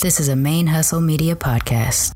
This is a Main Hustle Media podcast.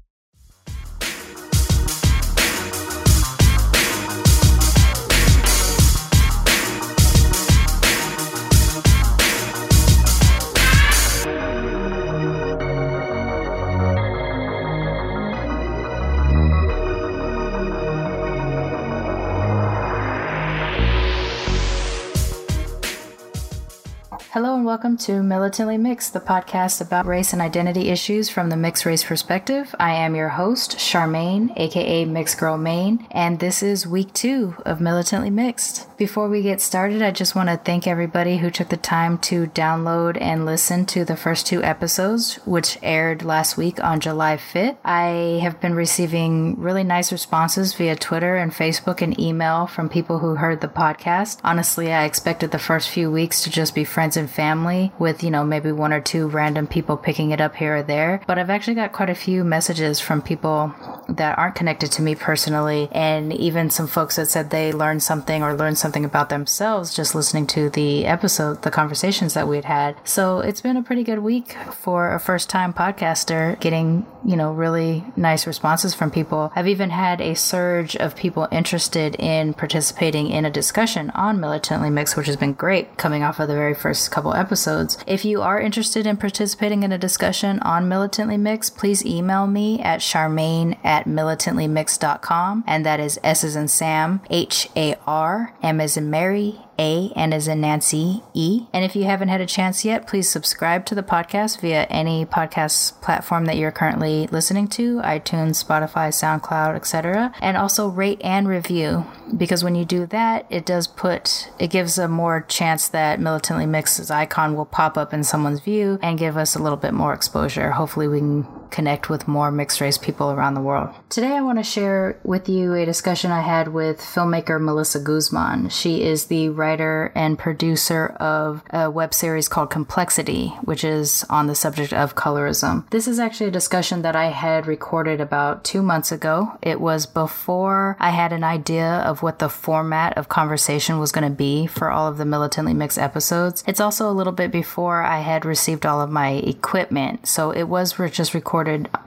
Militantly Mixed, the podcast about race and identity issues from the mixed race perspective. I am your host, Charmaine, aka Mixed Girl Maine, and this is week two of Militantly Mixed. Before we get started, I just want to thank everybody who took the time to download and listen to the first two episodes, which aired last week on July 5th. I have been receiving really nice responses via Twitter and Facebook and email from people who heard the podcast. Honestly, I expected the first few weeks to just be friends and family with, you know, maybe one or two random people picking it up here or there. But I've actually got quite a few messages from people that aren't connected to me personally, and even some folks that said they learned something or learned something about themselves just listening to the episode, the conversations that we'd had. So it's been a pretty good week for a first time podcaster getting, you know, really nice responses from people. I've even had a surge of people interested in participating in a discussion on Militantly Mixed, which has been great coming off of the very first couple episodes. If you are interested in participating in a discussion on Militantly Mixed, please email me at charmaine at militantlymixed.com. And that is S as in Sam, H A R, M as in Mary, a and as in Nancy E. And if you haven't had a chance yet, please subscribe to the podcast via any podcast platform that you're currently listening to, iTunes, Spotify, SoundCloud, etc. And also rate and review because when you do that, it does put it gives a more chance that Militantly Mixed's icon will pop up in someone's view and give us a little bit more exposure. Hopefully we can connect with more mixed race people around the world. Today I want to share with you a discussion I had with filmmaker Melissa Guzman. She is the writer and producer of a web series called Complexity, which is on the subject of colorism. This is actually a discussion that I had recorded about two months ago. It was before I had an idea of what the format of conversation was going to be for all of the militantly mixed episodes. It's also a little bit before I had received all of my equipment. So it was just recorded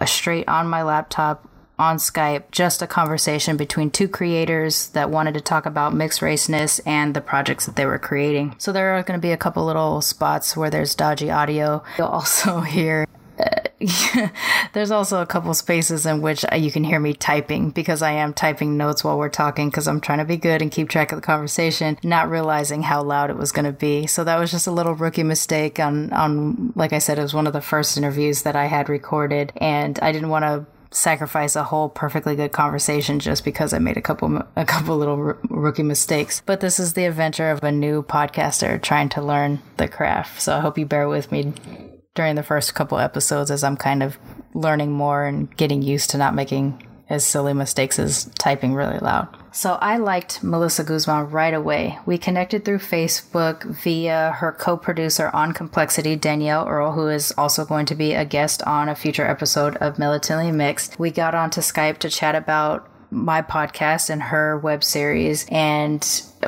straight on my laptop on Skype, just a conversation between two creators that wanted to talk about mixed raceness and the projects that they were creating. So there are going to be a couple little spots where there's dodgy audio. You'll also hear there's also a couple spaces in which uh, you can hear me typing because I am typing notes while we're talking because I'm trying to be good and keep track of the conversation, not realizing how loud it was going to be. So that was just a little rookie mistake on on like I said it was one of the first interviews that I had recorded and I didn't want to sacrifice a whole perfectly good conversation just because I made a couple a couple little r- rookie mistakes. But this is the adventure of a new podcaster trying to learn the craft. So I hope you bear with me during the first couple episodes as I'm kind of learning more and getting used to not making as silly mistakes as typing really loud. So I liked Melissa Guzman right away. We connected through Facebook via her co producer on Complexity, Danielle Earl, who is also going to be a guest on a future episode of Militantly Mixed. We got onto Skype to chat about my podcast and her web series and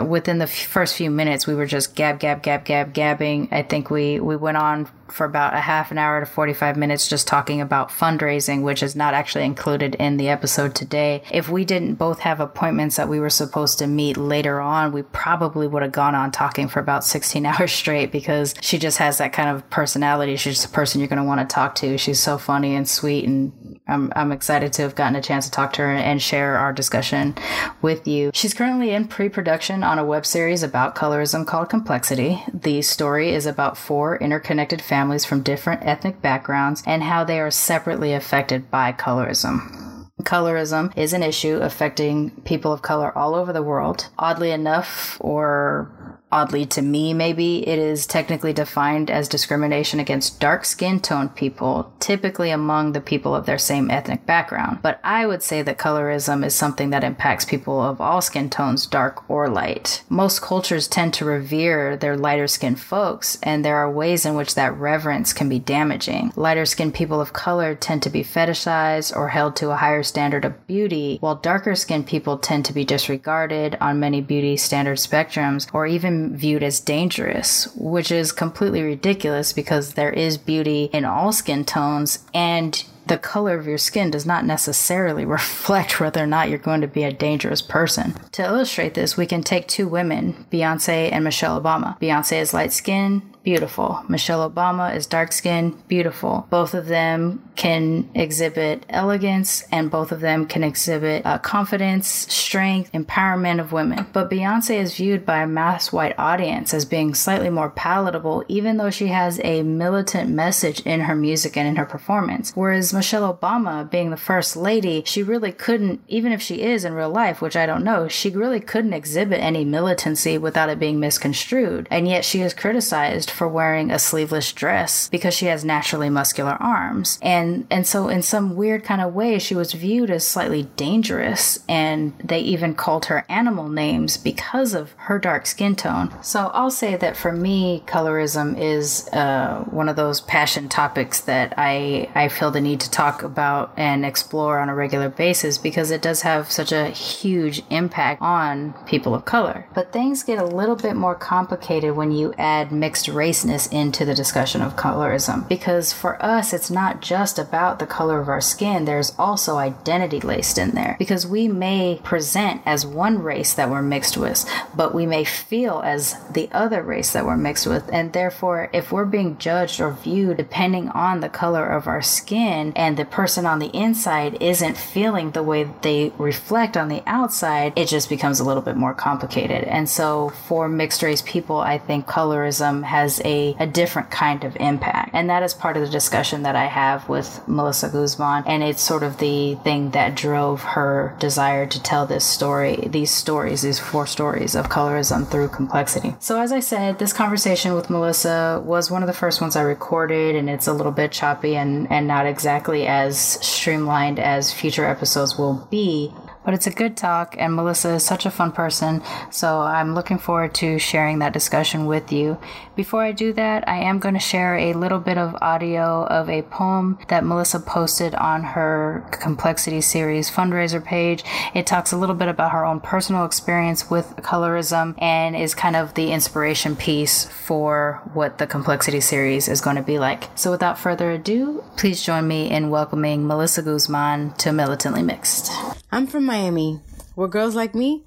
within the first few minutes we were just gab gab gab gab gabbing. I think we we went on for about a half an hour to 45 minutes just talking about fundraising which is not actually included in the episode today. If we didn't both have appointments that we were supposed to meet later on we probably would have gone on talking for about 16 hours straight because she just has that kind of personality. She's just a person you're going to want to talk to. She's so funny and sweet and I'm, I'm excited to have gotten a chance to talk to her and share our discussion with you. She's currently in pre-production on a web series about colorism called Complexity. The story is about four interconnected families from different ethnic backgrounds and how they are separately affected by colorism. Colorism is an issue affecting people of color all over the world. Oddly enough, or oddly to me maybe, it is technically defined as discrimination against dark skin toned people, typically among the people of their same ethnic background. But I would say that colorism is something that impacts people of all skin tones, dark or light. Most cultures tend to revere their lighter skinned folks, and there are ways in which that reverence can be damaging. Lighter skinned people of color tend to be fetishized or held to a higher standard of beauty, while darker skinned people tend to be disregarded on many beauty standard spectrums or even viewed as dangerous, which is completely ridiculous because there is beauty in all skin tones and the color of your skin does not necessarily reflect whether or not you're going to be a dangerous person. To illustrate this, we can take two women, Beyonce and Michelle Obama. Beyonce is light skinned, beautiful. Michelle Obama is dark skinned, beautiful. Both of them can exhibit elegance and both of them can exhibit uh, confidence, strength, empowerment of women. But Beyonce is viewed by a mass white audience as being slightly more palatable, even though she has a militant message in her music and in her performance. Whereas Michelle Obama, being the first lady, she really couldn't, even if she is in real life, which I don't know, she really couldn't exhibit any militancy without it being misconstrued. And yet she is criticized for wearing a sleeveless dress because she has naturally muscular arms. And and so in some weird kind of way she was viewed as slightly dangerous and they even called her animal names because of her dark skin tone. So I'll say that for me colorism is uh, one of those passion topics that I I feel the need to talk about and explore on a regular basis because it does have such a huge impact on people of color. But things get a little bit more complicated when you add mixed raceness into the discussion of colorism because for us, it's not just about the color of our skin, there's also identity laced in there because we may present as one race that we're mixed with, but we may feel as the other race that we're mixed with. And therefore, if we're being judged or viewed depending on the color of our skin and the person on the inside isn't feeling the way they reflect on the outside, it just becomes a little bit more complicated. And so for mixed race people, I think colorism has a, a different kind of impact. And that is part of the discussion that I have with Melissa Guzman. And it's sort of the thing that drove her desire to tell this story, these stories, these four stories of colorism through complexity. So, as I said, this conversation with Melissa was one of the first ones I recorded, and it's a little bit choppy and, and not exactly as streamlined as future episodes will be. But it's a good talk, and Melissa is such a fun person, so I'm looking forward to sharing that discussion with you. Before I do that, I am going to share a little bit of audio of a poem that Melissa posted on her Complexity Series fundraiser page. It talks a little bit about her own personal experience with colorism and is kind of the inspiration piece for what the Complexity Series is going to be like. So without further ado, please join me in welcoming Melissa Guzman to Militantly Mixed. I'm from Miami, where girls like me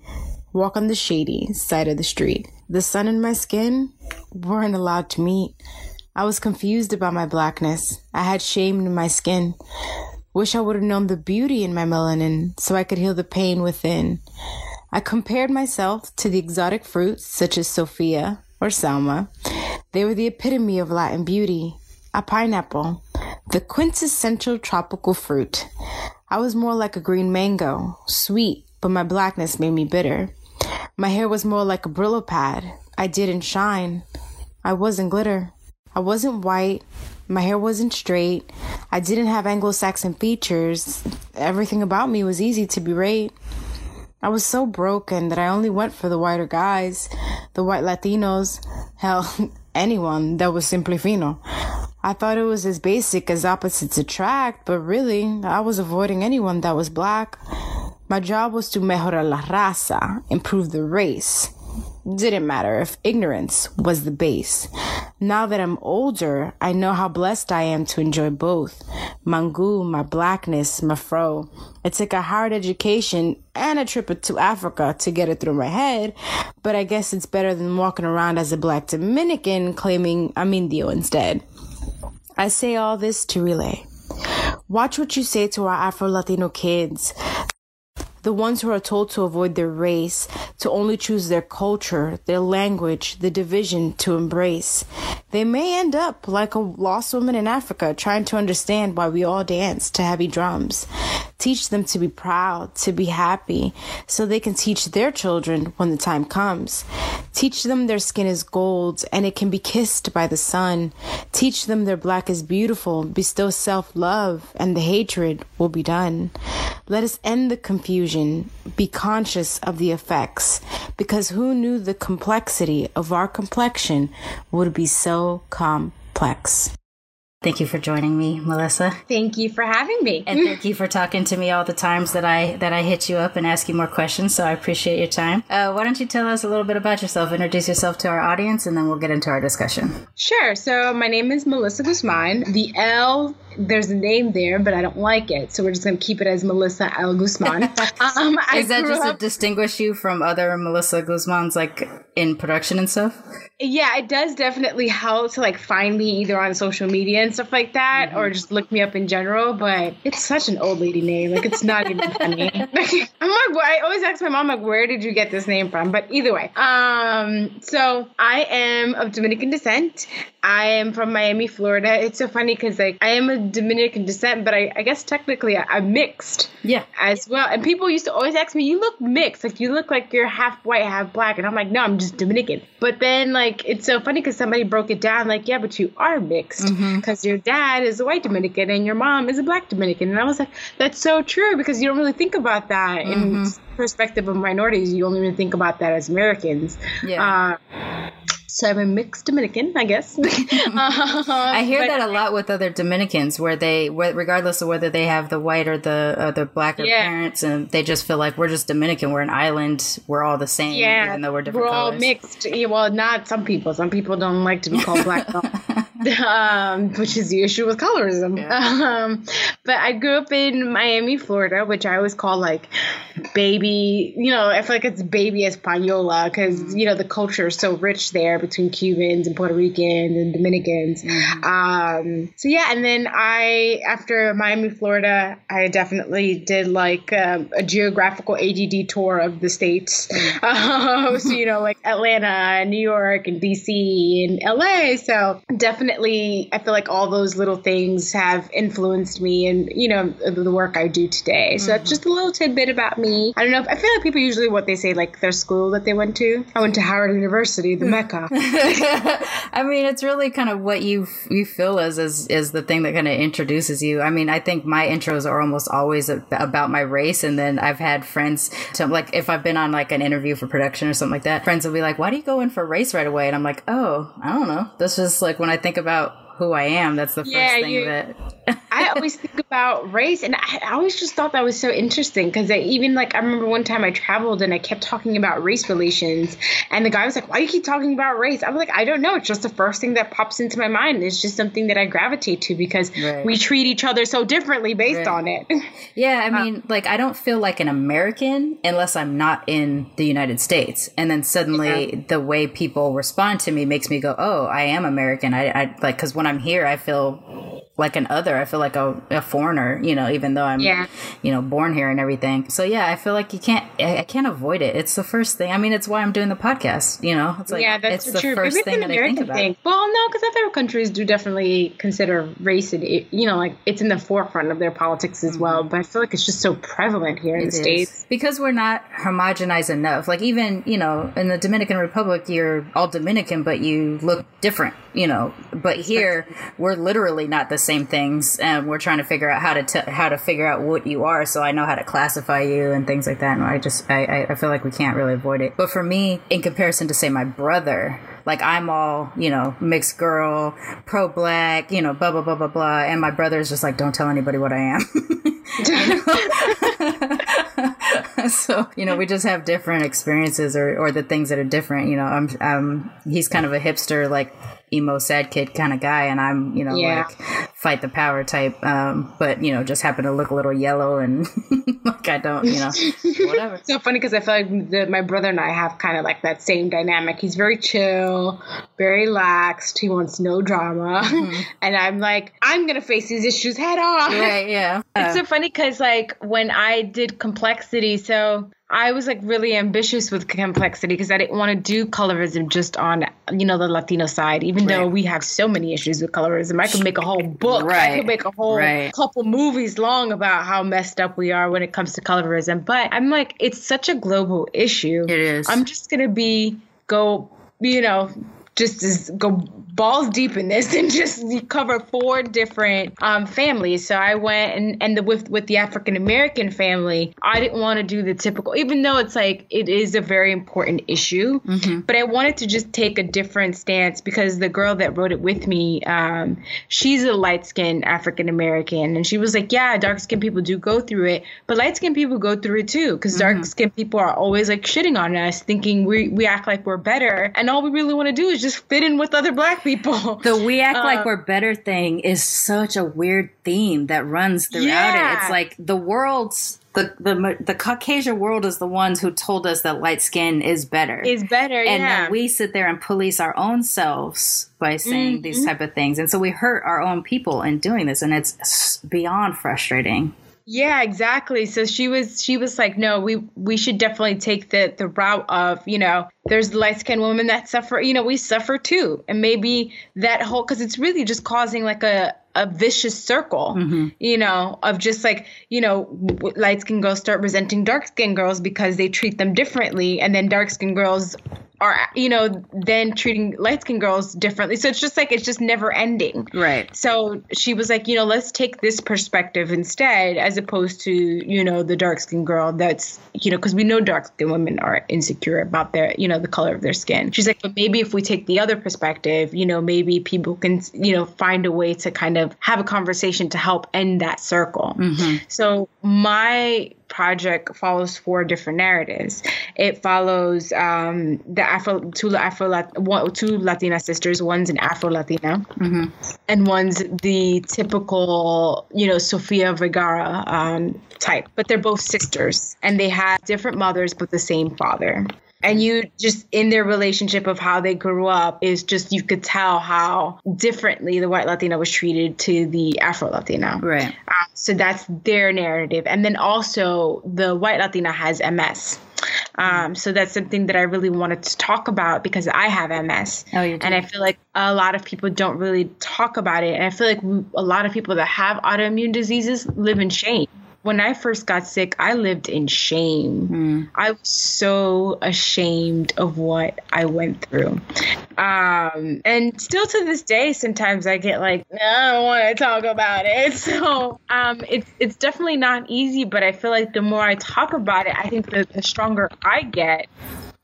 walk on the shady side of the street. The sun and my skin weren't allowed to meet. I was confused about my blackness. I had shame in my skin. Wish I would have known the beauty in my melanin so I could heal the pain within. I compared myself to the exotic fruits such as Sofia or Salma. They were the epitome of Latin beauty. A pineapple, the quintessential tropical fruit. I was more like a green mango, sweet, but my blackness made me bitter. My hair was more like a Brillo pad. I didn't shine. I wasn't glitter. I wasn't white. My hair wasn't straight. I didn't have Anglo Saxon features. Everything about me was easy to berate. I was so broken that I only went for the whiter guys, the white Latinos, hell, anyone that was simply fino. I thought it was as basic as opposites attract, but really, I was avoiding anyone that was black. My job was to mejorar la raza, improve the race. Didn't matter if ignorance was the base. Now that I'm older, I know how blessed I am to enjoy both. Mangu, my blackness, my fro. It took a hard education and a trip to Africa to get it through my head, but I guess it's better than walking around as a black Dominican claiming I'm Indio instead. I say all this to relay. Watch what you say to our Afro Latino kids. The ones who are told to avoid their race, to only choose their culture, their language, the division to embrace. They may end up like a lost woman in Africa trying to understand why we all dance to heavy drums. Teach them to be proud, to be happy, so they can teach their children when the time comes. Teach them their skin is gold and it can be kissed by the sun. Teach them their black is beautiful, bestow self love, and the hatred will be done. Let us end the confusion, be conscious of the effects, because who knew the complexity of our complexion would be so complex? Thank you for joining me, Melissa. Thank you for having me. And thank you for talking to me all the times that I that I hit you up and ask you more questions. So I appreciate your time. Uh, why don't you tell us a little bit about yourself? Introduce yourself to our audience, and then we'll get into our discussion. Sure. So my name is Melissa Guzman. The L there's a name there, but I don't like it. So we're just going to keep it as Melissa L. Guzman. um, Is that just up- to distinguish you from other Melissa Guzmans, like in production and stuff? Yeah, it does definitely help to like find me either on social media and stuff like that, mm-hmm. or just look me up in general. But it's such an old lady name; like it's not even funny. I'm like, I always ask my mom like, "Where did you get this name from?" But either way, um, so I am of Dominican descent. I am from Miami, Florida. It's so funny because like I am a Dominican descent, but I, I guess technically I, am mixed. Yeah. As well. And people used to always ask me, "You look mixed. Like you look like you're half white, half black." And I'm like, "No, I'm just Dominican." But then like it's so funny because somebody broke it down like, "Yeah, but you are mixed because mm-hmm. your dad is a white Dominican and your mom is a black Dominican." And I was like, "That's so true because you don't really think about that mm-hmm. in perspective of minorities. You only even think about that as Americans." Yeah. Uh, so I'm a mixed Dominican, I guess. uh, I hear but, that a lot with other Dominicans, where they, regardless of whether they have the white or the uh, the black yeah. parents, and they just feel like we're just Dominican. We're an island. We're all the same, yeah, even though we're different. We're colors. all mixed. Yeah, well, not some people. Some people don't like to be called black. um, which is the issue with colorism. Yeah. Um, but I grew up in Miami, Florida, which I always call like baby. You know, I feel like it's baby Española because mm-hmm. you know the culture is so rich there between Cubans and Puerto Ricans and Dominicans. Mm-hmm. Um, so yeah, and then I after Miami, Florida, I definitely did like um, a geographical ADD tour of the states. Mm-hmm. So you know, like Atlanta, and New York, and DC, and LA. So definitely definitely, I feel like all those little things have influenced me and, you know, the work I do today. So mm-hmm. that's just a little tidbit about me. I don't know. If, I feel like people usually what they say, like their school that they went to. I went to Howard University, the Mecca. I mean, it's really kind of what you you feel as is, is the thing that kind of introduces you. I mean, I think my intros are almost always about my race. And then I've had friends to, like, if I've been on like an interview for production or something like that, friends will be like, why do you go in for race right away? And I'm like, oh, I don't know. This is like when I think about who I am. That's the first yeah, thing you, that I always think about race, and I, always just thought that was so interesting because I even like I remember one time I traveled and I kept talking about race relations, and the guy was like, "Why do you keep talking about race?" I was like, "I don't know. It's just the first thing that pops into my mind. It's just something that I gravitate to because right. we treat each other so differently based right. on it." Yeah, I uh, mean, like I don't feel like an American unless I'm not in the United States, and then suddenly yeah. the way people respond to me makes me go, "Oh, I am American." I, I like because when I'm here, I feel like an other. I feel like a, a foreigner, you know, even though I'm, yeah. you know, born here and everything. So yeah, I feel like you can't, I, I, can't avoid it. It's the first thing. I mean, it's why I'm doing the podcast. You know, it's like yeah, that's it's the true. first thing that American I think thing. about. Well, no, because other countries do definitely consider race, and you know, like it's in the forefront of their politics as mm-hmm. well. But I feel like it's just so prevalent here in it the is. states because we're not homogenized enough. Like even you know, in the Dominican Republic, you're all Dominican, but you look different. You know, but here we're literally not the same things, and we're trying to figure out how to t- how to figure out what you are, so I know how to classify you and things like that. And I just I, I feel like we can't really avoid it. But for me, in comparison to say my brother, like I'm all you know mixed girl, pro black, you know, blah blah blah blah blah, and my brother is just like, don't tell anybody what I am. so you know we just have different experiences or, or the things that are different you know i'm um he's kind of a hipster like emo sad kid kind of guy and i'm you know yeah. like fight the power type um but you know just happen to look a little yellow and like i don't you know whatever. It's so funny because i feel like the, my brother and i have kind of like that same dynamic. He's very chill very laxed he wants no drama mm-hmm. and i'm like i'm gonna face these issues head on. Right yeah. It's so funny because like when i did complexity so I was like really ambitious with complexity because I didn't want to do colorism just on you know the Latino side. Even right. though we have so many issues with colorism, I could make a whole book. Right. I could make a whole right. couple movies long about how messed up we are when it comes to colorism. But I'm like, it's such a global issue. It is. I'm just gonna be go, you know, just is go balls deep in this and just cover four different um, families. So I went and and the, with with the African American family, I didn't want to do the typical, even though it's like it is a very important issue, mm-hmm. but I wanted to just take a different stance because the girl that wrote it with me, um, she's a light skinned African American, and she was like, yeah, dark skinned people do go through it, but light skinned people go through it too because mm-hmm. dark skinned people are always like shitting on us, thinking we we act like we're better, and all we really want to do is just fit in with other black people. The we act like uh, we're better thing is such a weird theme that runs throughout yeah. it. It's like the world's the, the the Caucasian world is the ones who told us that light skin is better. Is better, and yeah. we sit there and police our own selves by saying mm-hmm. these type of things, and so we hurt our own people in doing this, and it's beyond frustrating. Yeah, exactly. So she was she was like, no, we we should definitely take the the route of you know, there's light skinned women that suffer. You know, we suffer too, and maybe that whole because it's really just causing like a a vicious circle, mm-hmm. you know, of just like, you know, light skinned girls start resenting dark skinned girls because they treat them differently. And then dark skinned girls are you know then treating light skinned girls differently. So it's just like it's just never ending. Right. So she was like you know let's take this perspective instead as opposed to you know the dark skinned girl that's you know because we know dark skinned women are insecure about their you know the color of their skin. She's like but maybe if we take the other perspective you know maybe people can you know find a way to kind of have a conversation to help end that circle. Mm-hmm. so my project follows four different narratives. It follows um, the Afro two Afro two Latina sisters. One's an Afro Latina, mm-hmm. and one's the typical you know Sofia Vergara um, type. But they're both sisters, and they have different mothers but the same father and you just in their relationship of how they grew up is just you could tell how differently the white latina was treated to the afro latina right uh, so that's their narrative and then also the white latina has ms um, so that's something that I really wanted to talk about because I have MS. Oh? And I feel like a lot of people don't really talk about it. And I feel like a lot of people that have autoimmune diseases live in shame when I first got sick, I lived in shame. Mm. I was so ashamed of what I went through. Um, and still to this day, sometimes I get like, I don't want to talk about it. So um, it's it's definitely not easy, but I feel like the more I talk about it, I think the, the stronger I get.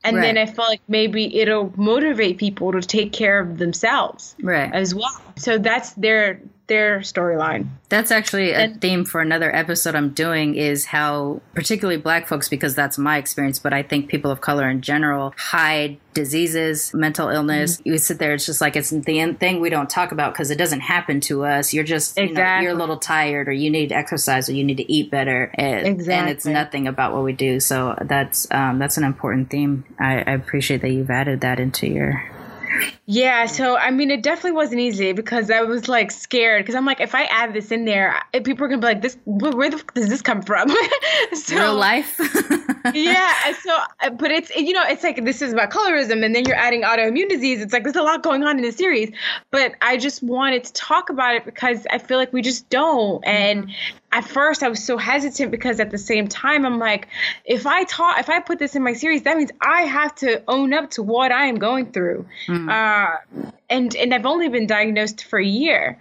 And right. then I feel like maybe it'll motivate people to take care of themselves right. as well. So that's their their storyline. That's actually a and, theme for another episode I'm doing is how particularly black folks because that's my experience, but I think people of color in general hide diseases, mental illness. Mm-hmm. You sit there it's just like it's the thing we don't talk about because it doesn't happen to us. You're just exactly. you know, you're a little tired or you need exercise or you need to eat better and, exactly. and it's nothing about what we do. So that's um, that's an important theme. I, I appreciate that you've added that into your yeah, so I mean, it definitely wasn't easy because I was like scared because I'm like, if I add this in there, people are gonna be like, "This, where the fuck does this come from?" so, Real life. yeah, so uh, but it's you know, it's like this is about colorism, and then you're adding autoimmune disease. It's like there's a lot going on in the series, but I just wanted to talk about it because I feel like we just don't, and mm-hmm at first I was so hesitant because at the same time I'm like, if I talk, if I put this in my series, that means I have to own up to what I am going through. Mm. Uh, and and I've only been diagnosed for a year.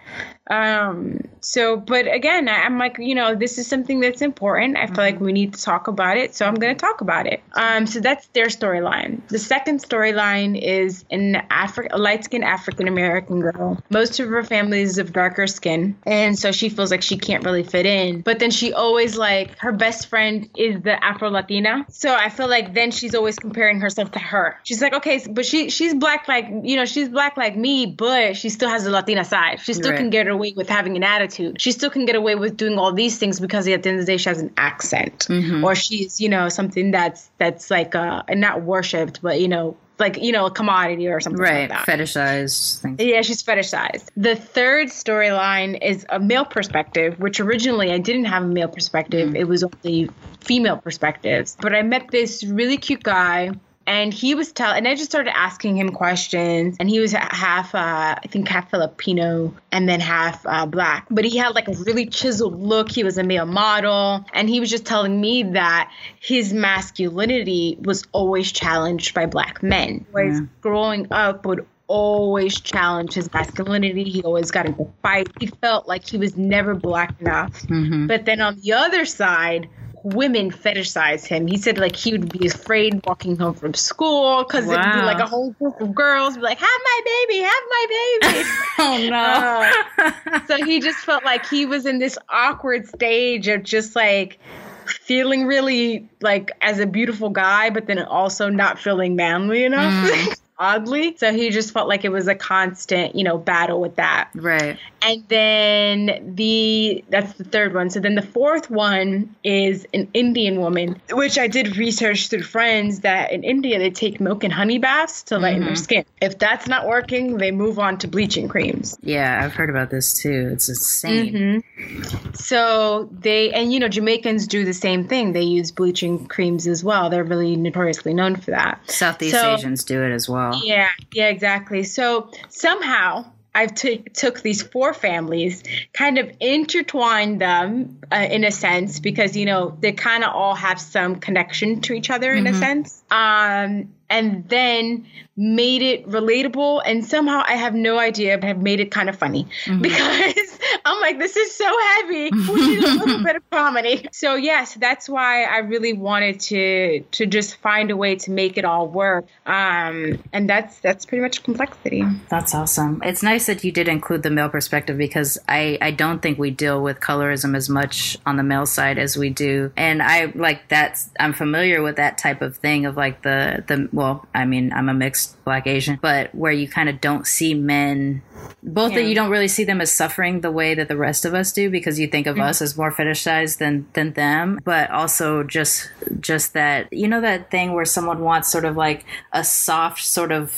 Um, so, but again, I, am like, you know, this is something that's important. I feel like we need to talk about it, so I'm going to talk about it. Um, so that's their storyline. The second storyline is an Afri- a light skinned African American girl. Most of her family is of darker skin, and so she feels like she can't really fit in. But then she always like her best friend is the Afro Latina, so I feel like then she's always comparing herself to her. She's like, okay, but she she's black like you know she's black like me, but she still has the Latina side. She still right. can get away with having an attitude. She still can get away with doing all these things because at the end of the day, she has an accent, mm-hmm. or she's you know something that's that's like uh not worshipped, but you know like you know a commodity or something right like fetishized things. yeah she's fetishized the third storyline is a male perspective which originally i didn't have a male perspective mm. it was only female perspectives but i met this really cute guy and he was telling and i just started asking him questions and he was half uh, i think half filipino and then half uh, black but he had like a really chiseled look he was a male model and he was just telling me that his masculinity was always challenged by black men yeah. growing up would always challenged his masculinity. He always got into fights. He felt like he was never black enough. Mm-hmm. But then on the other side, women fetishize him. He said like he would be afraid walking home from school because it would be like a whole group of girls be like, "Have my baby, have my baby." Oh no. Uh, so he just felt like he was in this awkward stage of just like feeling really like as a beautiful guy, but then also not feeling manly enough. Mm. Oddly. So he just felt like it was a constant, you know, battle with that. right. And then the that's the third one. So then the fourth one is an Indian woman, which I did research through friends that in India they take milk and honey baths to lighten their mm-hmm. skin. If that's not working, they move on to bleaching creams. Yeah, I've heard about this too. It's insane. Mm-hmm. So they and you know Jamaicans do the same thing. They use bleaching creams as well. They're really notoriously known for that. Southeast So- Asians do it as well. Yeah, yeah, exactly. So somehow I've t- took these four families, kind of intertwined them uh, in a sense because you know they kind of all have some connection to each other in a sense. Um, and then made it relatable and somehow I have no idea, but have made it kind of funny because I'm like, this is so heavy. We need a little bit of comedy. So yes, that's why I really wanted to to just find a way to make it all work. Um, and that's that's pretty much complexity. That's awesome. It's nice that you did include the male perspective because I, I don't think we deal with colorism as much on the male side as we do. And I like that's I'm familiar with that type of thing of like the the well, I mean, I'm a mixed black Asian, but where you kind of don't see men both that you don't really see them as suffering the way that the rest of us do because you think of mm-hmm. us as more fetishized than than them but also just just that you know that thing where someone wants sort of like a soft sort of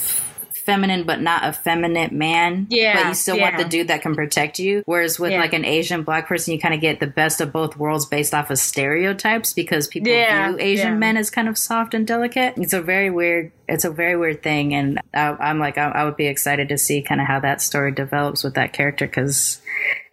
feminine but not effeminate man Yeah, but you still want the dude that can protect you? Whereas with Yeah. like an asian black person you kind of get the best of both worlds based off of stereotypes because people Yeah, view asian yeah. men as kind of soft and delicate. It's a very weird it's a very weird thing and I, i'm like I, I would be excited to see kind of how that story develops with that character because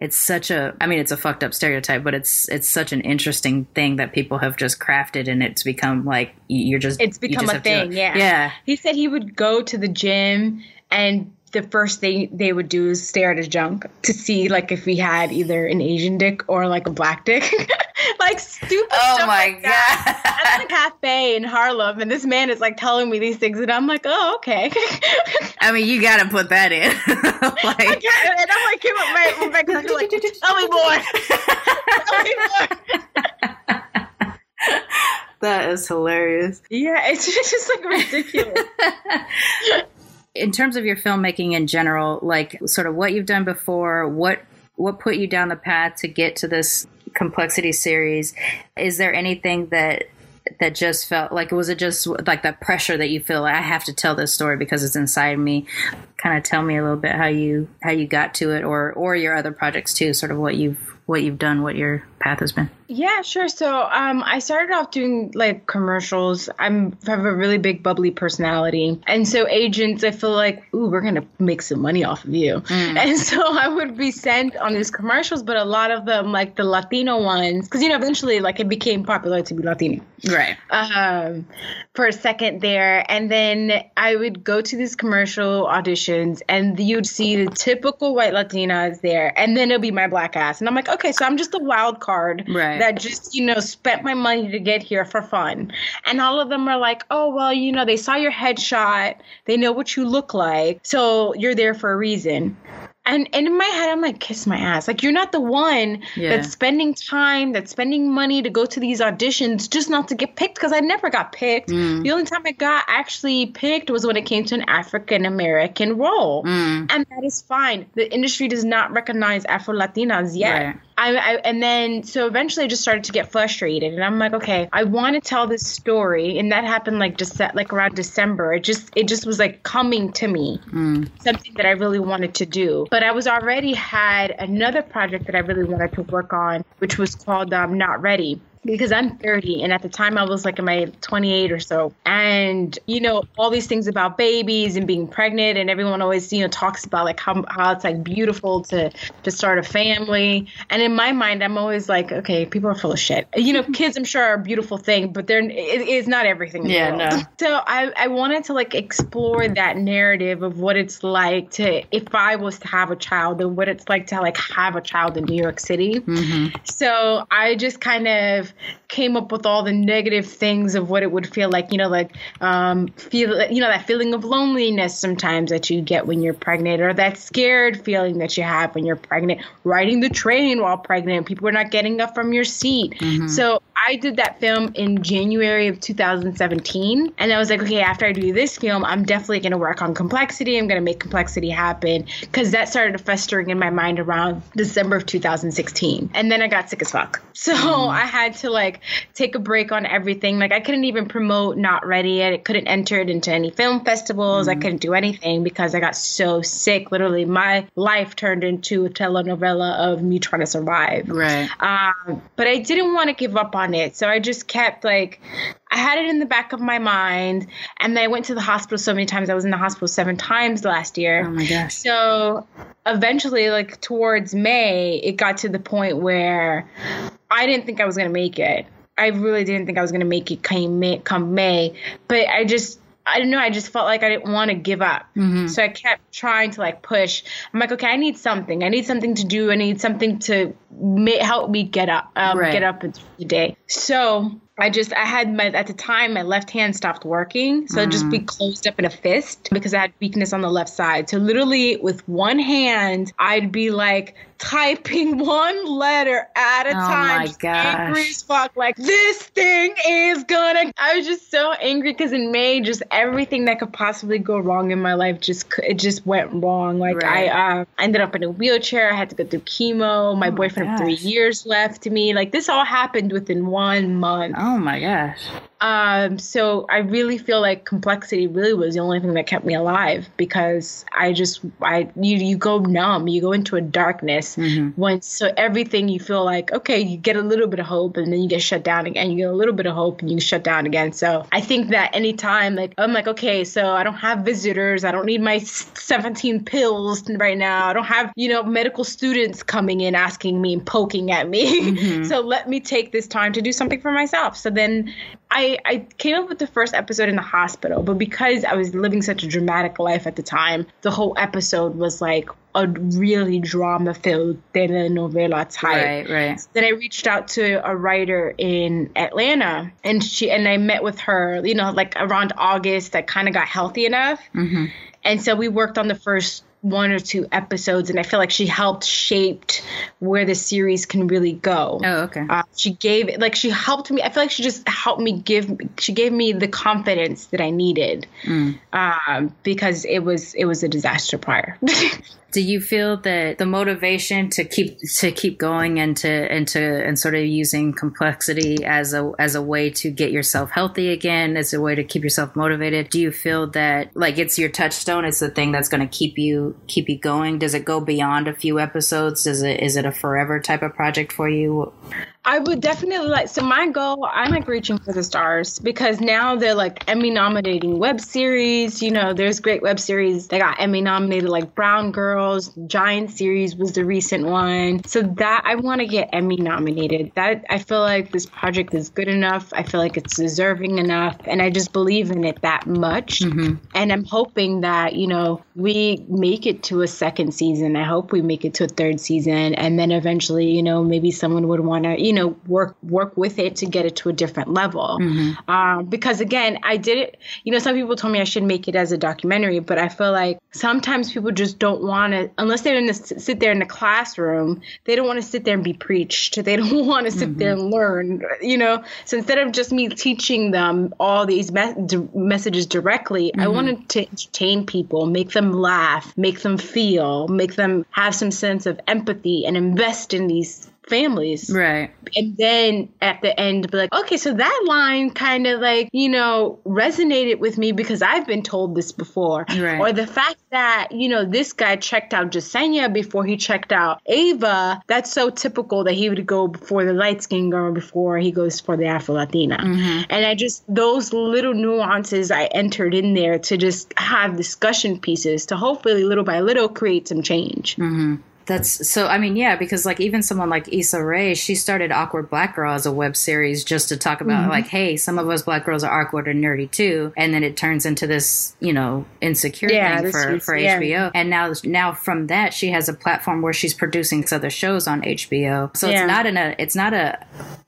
it's such a i mean it's a fucked up stereotype but it's it's such an interesting thing that people have just crafted and it's become like you- you're just It's become just a have to- thing. yeah. yeah He said he would go to the gym and the first thing they would do is stare at his junk to see like if he had either an Asian dick or like a black dick. like stupid oh stuff my like that. I'm in a cafe in Harlem and this man is like telling me these things and I'm like, oh, okay. i mean you gotta put that in like and I'm like, my, my, my like, tell me more. tell me more. that is hilarious Yeah, it's just like ridiculous. In terms of your filmmaking in general, like sort of what you've done before, what what put you down the path to get to this complexity series? Is there anything that that just felt like was it just like that pressure that you feel like I have to tell this story because it's inside me? Kind of tell me a little bit how you how you got to it, or or your other projects too, sort of what you've what you've done, what your path has been. Yeah, sure. So um, I started off doing like commercials. I'm I have a really big bubbly personality, and so agents, I feel like, ooh, we're gonna make some money off of you. And so I would be sent on these commercials, but a lot of them, like the Latino ones, because you know eventually like it became popular to be Latino Right. um, for a second there. And then I would go to these commercial auditions and you'd see the typical white Latinas there. And then it'll be my black ass. And I'm like, okay, so I'm just a wild card Right. that just, you know, spent my money to get here for fun. And all of them are like, oh, well, you know, they saw your headshot. They know what you look like. So you're there for a reason. And, and in my head, I'm like, kiss my ass. Like, you're not the one Yeah. that's spending time, that's spending money to go to these auditions just not to get picked because I never got picked. Mm. The only time I got actually picked was when it came to an African American role. Mm. And that is fine. The industry does not recognize Afro Latinas yet. Right. I, I and then so eventually I just started to get frustrated and I'm like okay I want to tell this story and that happened like just like around December. It just it just was like coming to me. Something that I really wanted to do. But I was already had another project that I really wanted to work on which was called um, Not Ready because I'm 30 and at the time I was like in my 28 or so. And, you know, all these things about babies and being pregnant and everyone always, you know, talks about like how, how it's like beautiful to, to start a family. And in my mind, I'm always like, okay, people are full of shit. You know, kids I'm sure are a beautiful thing, but they're, it, it's not everything. yeah, no. So I, I wanted to like explore that narrative of what it's like to, if I was to have a child and what it's like to like have a child in New York City. Mm-hmm. So I just kind of came up with all the negative things of what it would feel like, you know, like um, feel, you know, that feeling of loneliness sometimes that you get when you're pregnant, or that scared feeling that you have when you're pregnant, riding the train while pregnant, people are not getting up from your seat. Mm-hmm. So I did that film in January of 2017, and I was like, okay, after I do this film, I'm definitely going to work on complexity. I'm going to make complexity happen because that started festering in my mind around December of 2016, and then I got sick as fuck. So I had to like take a break on everything. Like I couldn't even promote Not Ready yet. It couldn't enter it into any film festivals. I couldn't do anything because I got so sick. Literally, my life turned into a telenovela of me trying to survive. Right. Um, but I didn't want to give up on it. So I just kept like, I had it in the back of my mind. And then I went to the hospital so many times. I was in the hospital seven times last year. Oh my gosh. So eventually, like towards May, it got to the point where I didn't think I was going to make it. I really didn't think I was going to make it come May, come May. But I just, I don't know. I just felt like I didn't want to give up. Mhm. So I kept trying to like push. I'm like, okay, I need something. I need something to do. I need something to ma- help me get up, um, Right. get up the day. So I just, I had my, at the time, my left hand stopped working. So I'd just be mm. closed up in a fist because I had weakness on the left side. So literally with one hand, I'd be like typing one letter at a Oh time. my just Angry as fuck. Like, this thing is gonna. I was just so angry because in May, just everything that could possibly go wrong in my life just it just went wrong. Like Right. I uh, ended up in a wheelchair. I had to go through chemo. My Oh my boyfriend of three years left me. Like this all happened within one month. Oh my gosh. Um, so I really feel like complexity really was the only thing that kept me alive because I just I you you go numb, you go into a darkness Mhm. when so everything you feel like okay, you get a little bit of hope and then you get shut down again. You get a little bit of hope and you shut down again. So I think that anytime like I'm like okay, so I don't have visitors, I don't need my 17 pills right now. I don't have you know medical students coming in asking me and poking at me. Mhm. so let me take this time to do something for myself. So then I, I came up with the first episode in the hospital, but because I was living such a dramatic life at the time, the whole episode was like a really drama filled telenovela type. Right, right. Then I reached out to a writer in Atlanta and she and I met with her, you know, like around August that kind of got healthy enough. hmm And so we worked on the first one or two episodes and I feel like she helped shaped where the series can really go. Oh, okay. Uh, she gave like she helped me. I feel like she just helped me give. She gave me the confidence that I needed Mm. um, because it was it was a disaster prior. Do you feel that the motivation to keep to keep going and to and to and sort of using complexity as a as a way to get yourself healthy again, as a way to keep yourself motivated? Do you feel that like it's your touchstone? It's the thing that's going to keep you keep you going. Does it go beyond a few episodes? Is it is it a forever type of project for you? I would definitely like. So my goal, I'm like reaching for the stars because now they're like Emmy nominating web series. You know, there's great web series that got Emmy nominated, like Brown Girls. Giant series was the recent one. So that I want to get Emmy nominated. That I feel like this project is good enough. I feel like it's deserving enough, and I just believe in it that much. Mm-hmm. And I'm hoping that you know we make it to a second season. I hope we make it to a third season, and then eventually, you know, maybe someone would want to, you know, work work with it to get it to a different level. Mm-hmm. Um, because again, I did it. You know, some people told me I should make it as a documentary, but I feel like sometimes people just don't want to, unless they're in the sit there in the classroom, they don't want to sit there and be preached. They don't want to sit there mm-hmm. and learn. You know, so instead of just me teaching them all these me- d- messages directly, I mm-hmm. wanted to entertain people, make them laugh, make them feel, make them have some sense of empathy, and invest in these families. Right. And then at the end, be like, okay, so that line kind of like, you know, resonated with me because I've been told this before. Right. Or the fact that, you know, this guy checked out Jessenia before he checked out Ava. That's so typical that he would go before the light skinned girl before he goes for the Afro Latina. Mm-hmm. And I just, those little nuances I entered in there to just have discussion pieces to hopefully little by little create some change. Mm-hmm. That's so. I mean, yeah, because like even someone like Issa Rae, she started Awkward Black Girl as a web series just to talk about Mm-hmm. like, hey, some of us black girls are awkward and nerdy too, and then it turns into this, you know, insecure Yeah, thing for for yeah. HBO. And now, now from that, she has a platform where she's producing other shows on HBO. So Yeah. it's not in a, it's not a,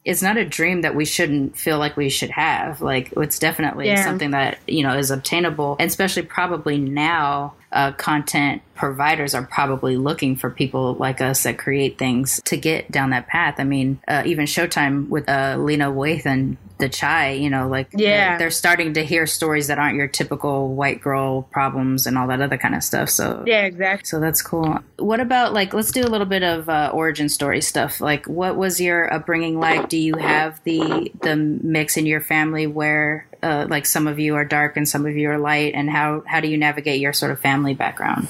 it's not a dream that we shouldn't feel like we should have. Like it's definitely something that you know is obtainable, and especially probably now uh, content providers are probably looking for people like us that create things to get down that path. I mean, uh, even Showtime with uh, Lena and the Chi, you know, like Yeah. they're, they're starting to hear stories that aren't your typical white girl problems and all that other kind of stuff. So Yeah, exactly. so that's cool. What about like let's do a little bit of uh, origin story stuff. Like, what was your upbringing like? Do you have the the mix in your family where uh, like some of you are dark and some of you are light, and how how do you navigate your sort of family background?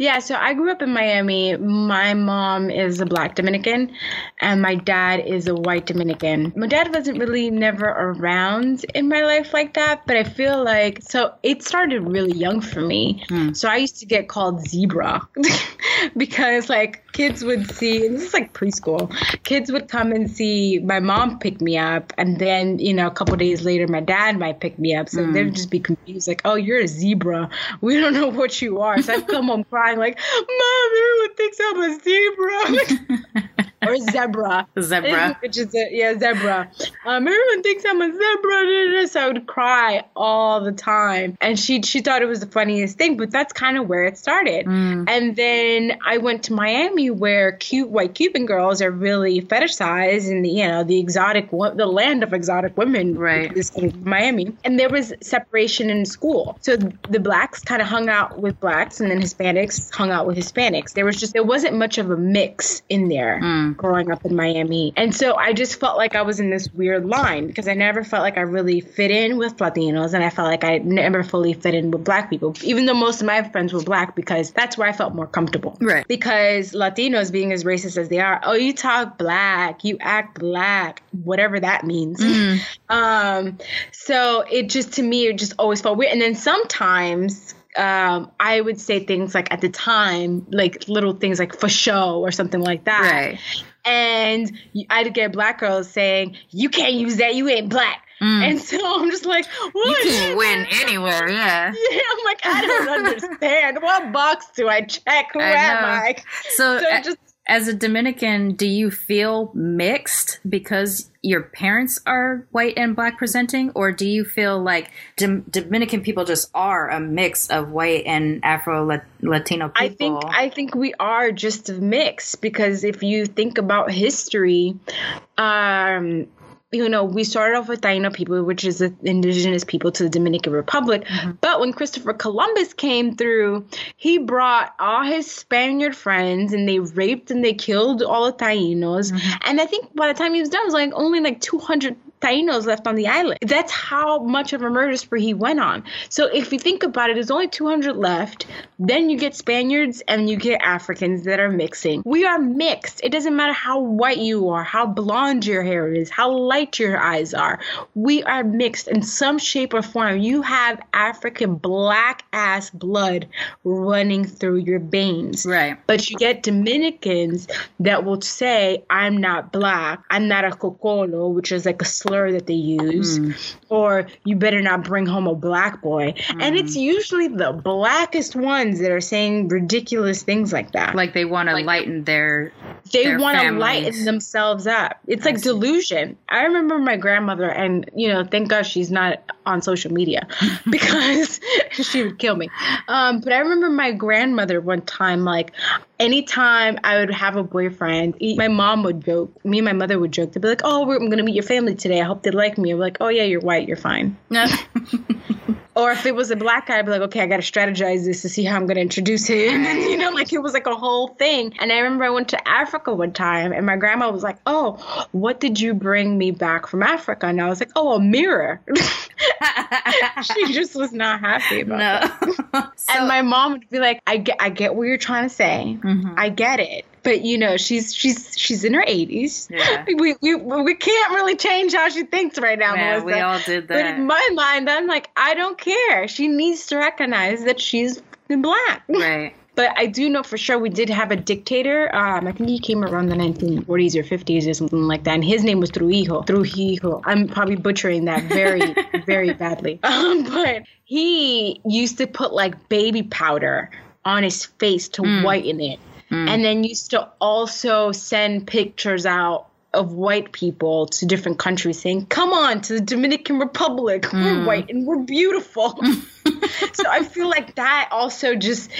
Yeah, so I grew up in Miami. My mom is a black Dominican and my dad is a white Dominican. My dad wasn't really never around in my life like that, but I feel like so it started really young for me. Hmm. So I used to get called zebra because like kids would see and this is like preschool. Kids would come and see my mom pick me up and then, you know, a couple days later my dad might pick me up. So hmm. they'd just be confused like, "Oh, you're a zebra. We don't know what you are." So I'd come home crying like, "Mom, everyone thinks I'm a zebra." or zebra. Zebra. Which is a, yeah, zebra. Um, everyone thinks I'm a zebra. So I would cry all the time, and she she thought it was the funniest thing. But that's kind of where it started. And then I went to Miami, where cute white Cuban girls are really fetishized, and the you know the exotic the land of exotic women, Right. This Miami, and there was separation in school. So the blacks kind of hung out with blacks, and then Hispanics hung out with Hispanics. There was just there wasn't much of a mix in there growing up in Miami. And so I just felt like I was in this weird line because I never felt like I really fit in with Latinos and I felt like I never fully fit in with black people, even though most of my friends were black because that's where I felt more comfortable. Right. Because Latinos being as racist as they are, oh, you talk black, you act black, whatever that means. Um, so it just to me it just always felt weird. And then sometimes um, I would say things like at the time, like little things like for show or something like that. Right. And I'd get black girls saying, "You can't use that. You ain't black." And so I'm just like, You "What?" can win anywhere, yeah. Yeah, I'm like, I don't understand. What box do I check? Who I am. I? So, So a- just- as a Dominican, do you feel mixed because your parents are white and black presenting, or do you feel like Dom- Dominican people just are a mix of white and Afro Latino people? I think I think we are just a mix because if you think about history, um, you know, we started off with Taino people, which is the indigenous people to the Dominican Republic. Mm-hmm. But when Christopher Columbus came through, he brought all his Spaniard friends and they raped and they killed all the Tainos. Mm-hmm. And I think by the time he was done, it was like only like 200 Tainos left on the island. That's how much of a murder spree he went on. So if you think about it, there's only 200 left. Then you get Spaniards and you get Africans that are mixing. We are mixed. It doesn't matter how white you are, how blonde your hair is, how light your eyes are. We are mixed in some shape or form. You have African black ass blood running through your veins. Right. But you get Dominicans that will say, I'm not black, I'm not a cocolo, which is like a slur that they use, or you better not bring home a black boy. And it's usually the blackest ones that are saying ridiculous things like that. Like they want to lighten their. they want to lighten themselves up. It's like delusion. I remember my grandmother, and you know, thank God she's not on social media because she would kill me. Um, but I remember my grandmother one time, like anytime I would have a boyfriend, my mom would joke, me and my mother would joke, they'd be like, "Oh, I'm gonna meet your family today. I hope they like me." I'm like, "Oh yeah, you're white, you're fine." or if it was a black guy, I'd be like, okay, I got to strategize this to see how I'm going to introduce him. And, you know, like it was like a whole thing. And I remember I went to Africa one time and my grandma was like, oh, what did you bring me back from Africa? And I was like, oh, a mirror. she just was not happy about no. it. so, and my mom would be like, I get, I get what you're trying to say. Mm-hmm. I get it but you know she's she's she's in her 80s yeah. we, we we can't really change how she thinks right now yeah, Melissa. we all did that but in my mind i'm like i don't care she needs to recognize that she's black right but I do know for sure we did have a dictator. Um, I think he came around the 1940s or 50s or something like that. And his name was Trujillo. Trujillo. I'm probably butchering that very, very badly. Um, but he used to put like baby powder on his face to mm. whiten it. Mm. And then used to also send pictures out of white people to different countries saying, Come on to the Dominican Republic. Mm. We're white and we're beautiful. so I feel like that also just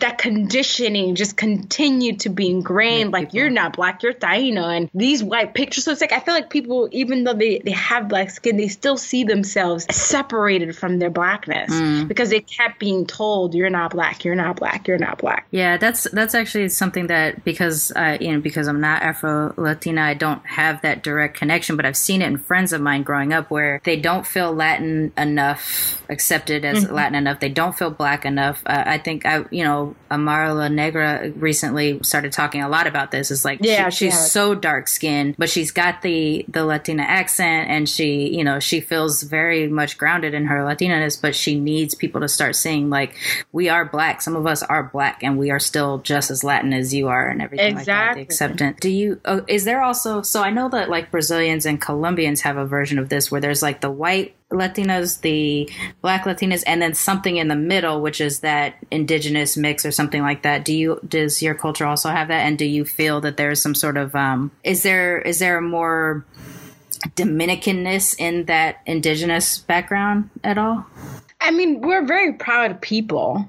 that conditioning just continued to be ingrained. like you're not black, you're Taino, and these white pictures. So it's like I feel like people, even though they, they have black skin, they still see themselves separated from their blackness mm. because they kept being told you're not black, you're not black, you're not black. Yeah, that's that's actually something that because I you know because I'm not Afro Latina, I don't have that direct connection, but I've seen it in friends of mine growing up where they don't feel Latin enough, accepted as mm-hmm. Latin enough. They don't feel black enough. Uh, I think I, you know, Amara La Negra recently started talking a lot about this. It's like yeah, she, she's so dark skinned, but she's got the the Latina accent, and she, you know, she feels very much grounded in her Latinaness. But she needs people to start seeing like, we are black. Some of us are black, and we are still just as Latin as you are, and everything exactly. like that. The acceptance. Do you? Oh, is there also? So I know that like Brazilians and Colombians have a version of this where there's like the white Latinas, the black Latinas, and then something in the middle, which is that indigenous mix or something like that. Do you does your culture also have that? And do you feel that there's some sort of um, is there is there a more Dominicanness in that indigenous background at all? I mean, we're very proud people.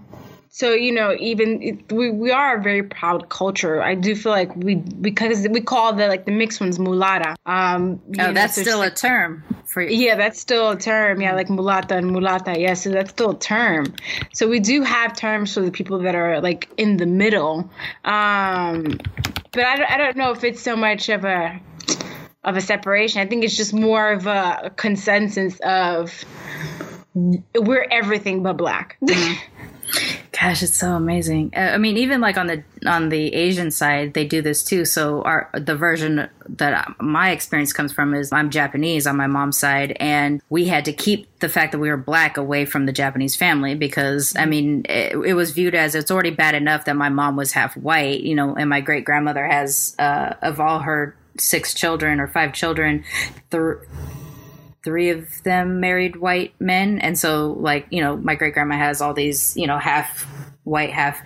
So you know, even we we are a very proud culture. I do feel like we because we call the like the mixed ones mulata. Um, oh, know, that's so still a term for you. Yeah, that's still a term. Yeah, like mulata and mulata. Yeah, so that's still a term. So we do have terms for the people that are like in the middle. Um, but I don't, I don't know if it's so much of a of a separation. I think it's just more of a consensus of we're everything but black. Mm-hmm. Gosh, it's so amazing. Uh, I mean, even like on the on the Asian side, they do this too. So our the version that my experience comes from is I'm Japanese on my mom's side, and we had to keep the fact that we were black away from the Japanese family because I mean it, it was viewed as it's already bad enough that my mom was half white, you know, and my great grandmother has uh, of all her six children or five children, th- three of them married white men. And so, like, you know, my great grandma has all these, you know, half white, half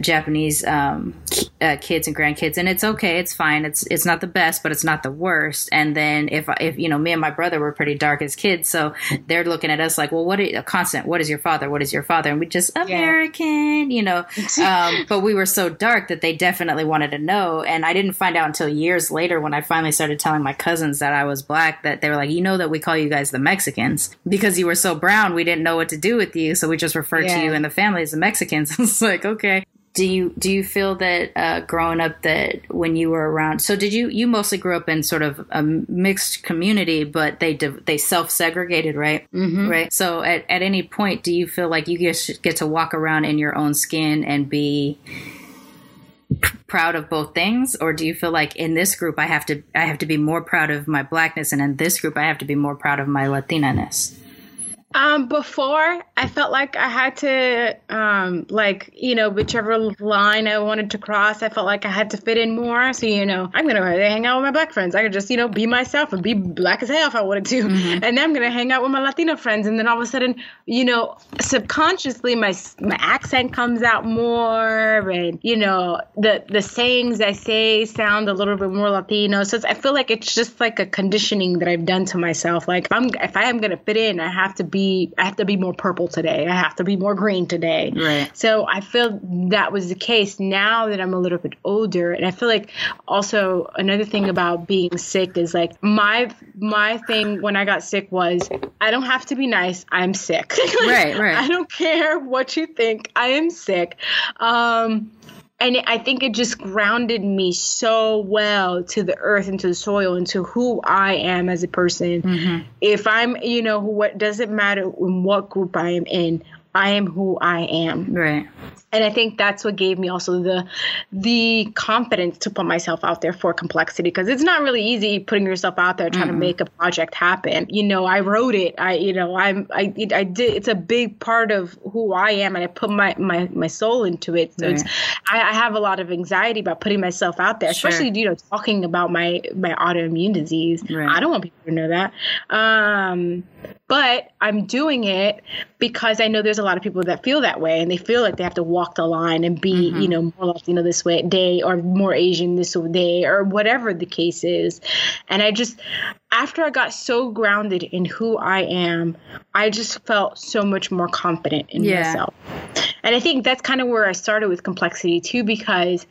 Japanese um, uh, kids and grandkids, and it's okay. It's fine. It's it's not the best, but it's not the worst. And then if if you know, me and my brother were pretty dark as kids, so they're looking at us like, well, what is a constant? What is your father? What is your father? And we just American, yeah. you know. Um, but we were so dark that they definitely wanted to know, and I didn't find out until years later when I finally started telling my cousins that I was black. That they were like, you know, that we call you guys the Mexicans because you were so brown. We didn't know what to do with you, so we just referred yeah. to you in the family as the Mexicans. it's like okay do you do you feel that uh, growing up that when you were around so did you you mostly grew up in sort of a mixed community but they they self segregated right? Mm-hmm. right? So at, at any point do you feel like you get, get to walk around in your own skin and be proud of both things? Or do you feel like in this group i have to i have to be more proud of my blackness and in this group i have to be more proud of my latinaness um, before I felt like I had to, um, like you know, whichever line I wanted to cross, I felt like I had to fit in more. So you know, I'm gonna hang out with my black friends. I could just you know be myself and be black as hell if I wanted to, mm-hmm. and then I'm gonna hang out with my Latino friends. And then all of a sudden, you know, subconsciously my my accent comes out more, and you know, the the sayings I say sound a little bit more Latino. So I feel like it's just like a conditioning that I've done to myself. Like if I'm if I am gonna fit in, I have to be be I have to be more purple today. I have to be more green today. Right. So I feel that was the case now that I'm a little bit older and I feel like also another thing about being sick is like my my thing when I got sick was I don't have to be nice. I'm sick. right, right. I don't care what you think. I am sick. Um and I think it just grounded me so well to the earth and to the soil and to who I am as a person. Mm-hmm. If I'm, you know, what doesn't matter in what group I am in, I am who I am. Right and I think that's what gave me also the the confidence to put myself out there for complexity because it's not really easy putting yourself out there trying mm-hmm. to make a project happen. You know, I wrote it. I you know I'm I I did. It's a big part of who I am, and I put my my my soul into it. So right. it's I, I, have a lot of anxiety about putting myself out there, especially sure. you know talking about my my autoimmune disease. Right. I don't want people to know that. Um, but I'm doing it because I know there's a lot of people that feel that way and they feel like they have to walk the line and be, mm-hmm. you know, more Latino this way day or more Asian this day or whatever the case is. And I just, after I got so grounded in who I am, I just felt so much more confident in yeah. myself. And I think that's kind of where I started with complexity too, because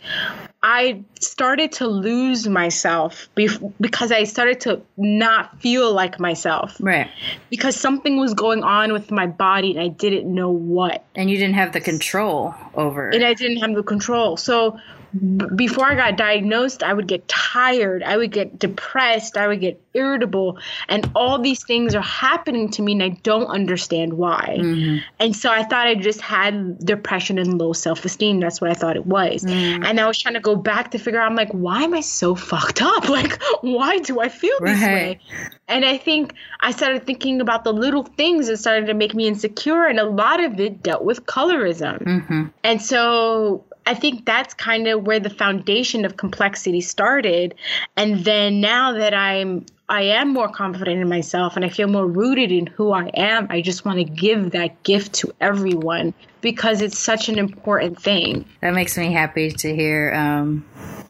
I started to lose myself because I started to not feel like myself. Right. Because something was going on with my body and I didn't know what. And you didn't have the control over it. And I didn't have the control. So before I got diagnosed, I would get tired, I would get depressed, I would get irritable, and all these things are happening to me, and I don't understand why. Mm-hmm. And so I thought I just had depression and low self esteem. That's what I thought it was. Mm-hmm. And I was trying to go back to figure out, I'm like, why am I so fucked up? Like, why do I feel right. this way? And I think I started thinking about the little things that started to make me insecure, and a lot of it dealt with colorism. Mm-hmm. And so I think that's kind of where the foundation of complexity started. And then now that I'm I am more confident in myself and I feel more rooted in who I am, I just want to give that gift to everyone because it's such an important thing. That makes me happy to hear um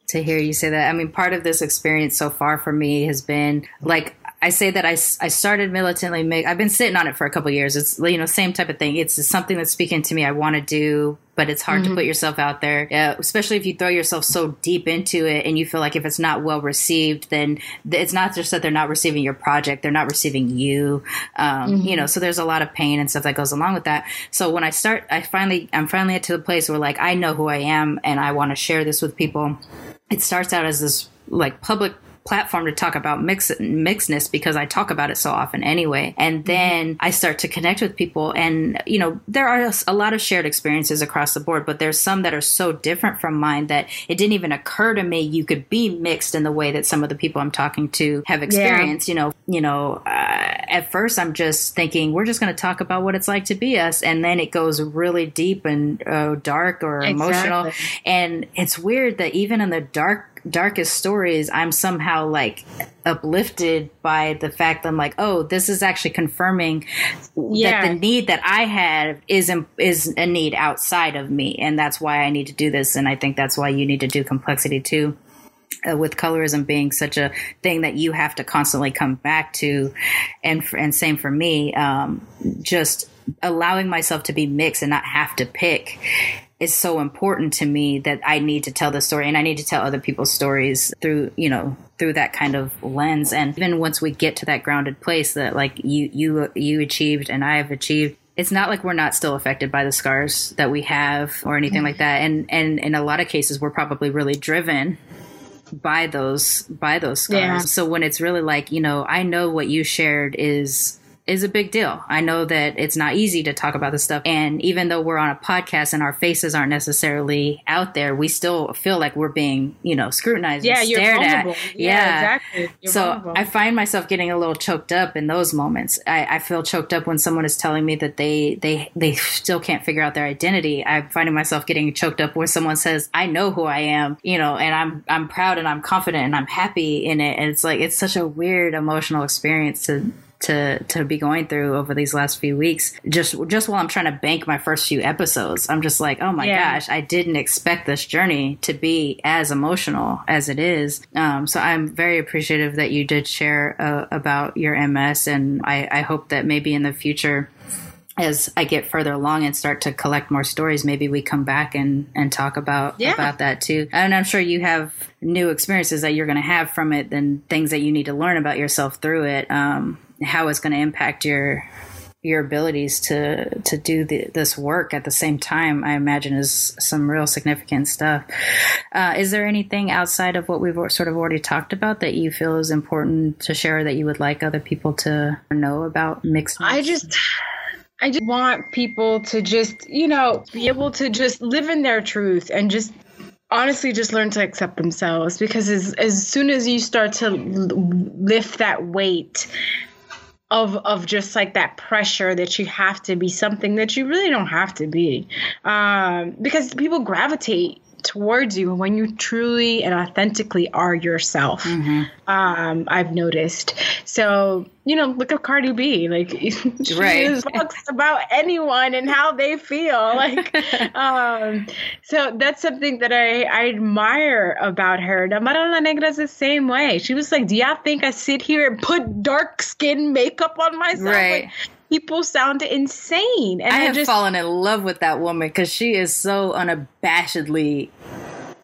to hear you say that. I mean, part of this experience so far for me has been like I say that I, I started militantly mixed. I've been sitting on it for a couple years. It's you know same type of thing. It's something that's speaking to me. I want to do, but it's hard mm-hmm. to put yourself out there, uh, especially if you throw yourself so deep into it and you feel like if it's not well received, then it's not just that they're not receiving your project; they're not receiving you. Um, mm-hmm. You know, so there's a lot of pain and stuff that goes along with that. So when I start, I finally I'm finally at to the place where like I know who I am and I want to share this with people. It starts out as this like public platform to talk about mix mixedness because I talk about it so often anyway. And mm-hmm. then I start to connect with people, and you know there are a lot of shared experiences across the board, but there's some that are so different from mine that it didn't even occur to me you could be mixed in the way that some of the people I'm talking to have experienced. Yeah. You know, you know. Uh, at first, I'm just thinking we're just going to talk about what it's like to be us, and then it goes really deep and uh, dark or exactly. emotional. And it's weird that even in the dark darkest stories, I'm somehow like uplifted by the fact that I'm like, oh, this is actually confirming yeah. that the need that I have is is a need outside of me, and that's why I need to do this. And I think that's why you need to do complexity too. Uh, with colorism being such a thing that you have to constantly come back to, and and same for me, um, just allowing myself to be mixed and not have to pick is so important to me that I need to tell the story and I need to tell other people's stories through, you know, through that kind of lens. And even once we get to that grounded place that like you, you, you achieved and I have achieved, it's not like we're not still affected by the scars that we have or anything mm-hmm. like that. And, and in a lot of cases, we're probably really driven by those, by those scars. Yeah. So when it's really like, you know, I know what you shared is is a big deal. I know that it's not easy to talk about this stuff. And even though we're on a podcast and our faces aren't necessarily out there, we still feel like we're being, you know, scrutinized yeah, and stared at. Yeah, yeah, exactly. You're so vulnerable. I find myself getting a little choked up in those moments. I, I, feel choked up when someone is telling me that they, they, they still can't figure out their identity. I'm finding myself getting choked up when someone says, I know who I am, you know, and I'm, I'm proud and I'm confident and I'm happy in it. And it's like, it's such a weird emotional experience to, to to be going through over these last few weeks. Just just while I'm trying to bank my first few episodes, I'm just like, oh my yeah. gosh, I didn't expect this journey to be as emotional as it is. Um, so I'm very appreciative that you did share uh, about your MS, and I, I hope that maybe in the future as I get further along and start to collect more stories, maybe we come back and, and talk about yeah. about that too. And I'm sure you have new experiences that you're going to have from it, and things that you need to learn about yourself through it. Um, how it's going to impact your your abilities to to do the, this work at the same time, I imagine, is some real significant stuff. Uh, is there anything outside of what we've sort of already talked about that you feel is important to share that you would like other people to know about mixed? I just I just want people to just, you know, be able to just live in their truth and just honestly just learn to accept themselves because as, as soon as you start to lift that weight of of just like that pressure that you have to be something that you really don't have to be um, because people gravitate towards you when you truly and authentically are yourself. Mm-hmm. Um, I've noticed. So you know, look at Cardi B. Like she right. talks about anyone and how they feel. Like, um, so that's something that I, I admire about her. Damara La Negra is the same way. She was like, "Do y'all think I sit here and put dark skin makeup on myself?" Right. Like, people sound insane. And I have just, fallen in love with that woman because she is so unabashedly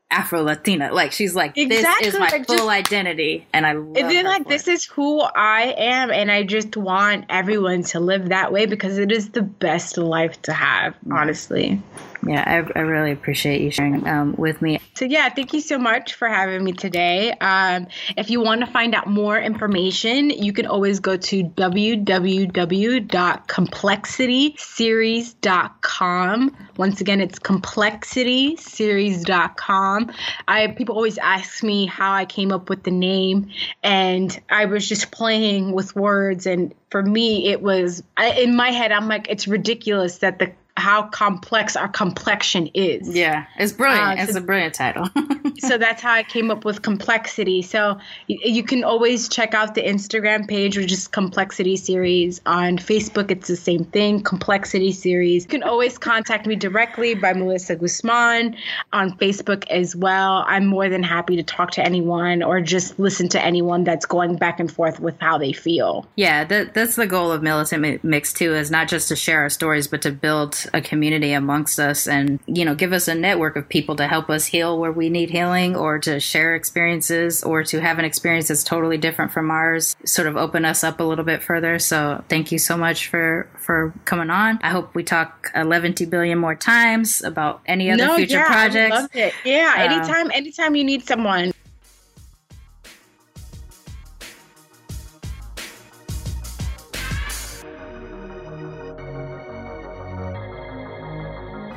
Afro Latina. Like she's like, exactly. this is my like, full just, identity, and I love. And then like, this is who I am, and I just want everyone to live that way because it is the best life to have, honestly. Yeah, I, I really appreciate you sharing um, with me. So, yeah, thank you so much for having me today. Um, if you want to find out more information, you can always go to www.complexityseries.com. Once again, it's complexityseries.com. I people always ask me how I came up with the name, and I was just playing with words. And for me, it was I, in my head. I'm like, it's ridiculous that the how complex our complexion is. Yeah, it's brilliant. Uh, so, it's a brilliant title. so that's how I came up with complexity. So you, you, can always check out the Instagram page, which is Complexity Series. On Facebook, it's the same thing, Complexity Series. You can always contact me directly by Melissa Guzman on Facebook as well. I'm more than happy to talk to anyone or just listen to anyone that's going back and forth with how they feel. Yeah, that, that's the goal of Militant Mix too, is not just to share our stories, but to build a community amongst us and, you know, give us a network of people to help us heal where we need healing or to share experiences or to have an experience that's totally different from ours, sort of open us up a little bit further. So thank you so much for, for coming on. I hope we talk 11 billion more times about any other no, future yeah, projects. Yeah, uh, anytime, anytime you need someone.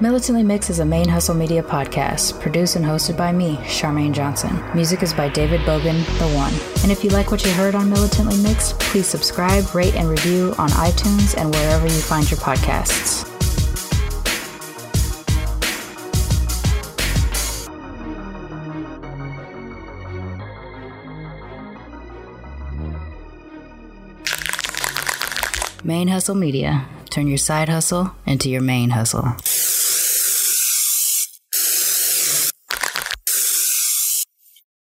Militantly Mixed is a main hustle media podcast, produced and hosted by me, Charmaine Johnson. Music is by David Bogan, The One. And if you like what you heard on Militantly Mixed, please subscribe, rate, and review on iTunes and wherever you find your podcasts. Main Hustle Media. Turn your side hustle into your main hustle.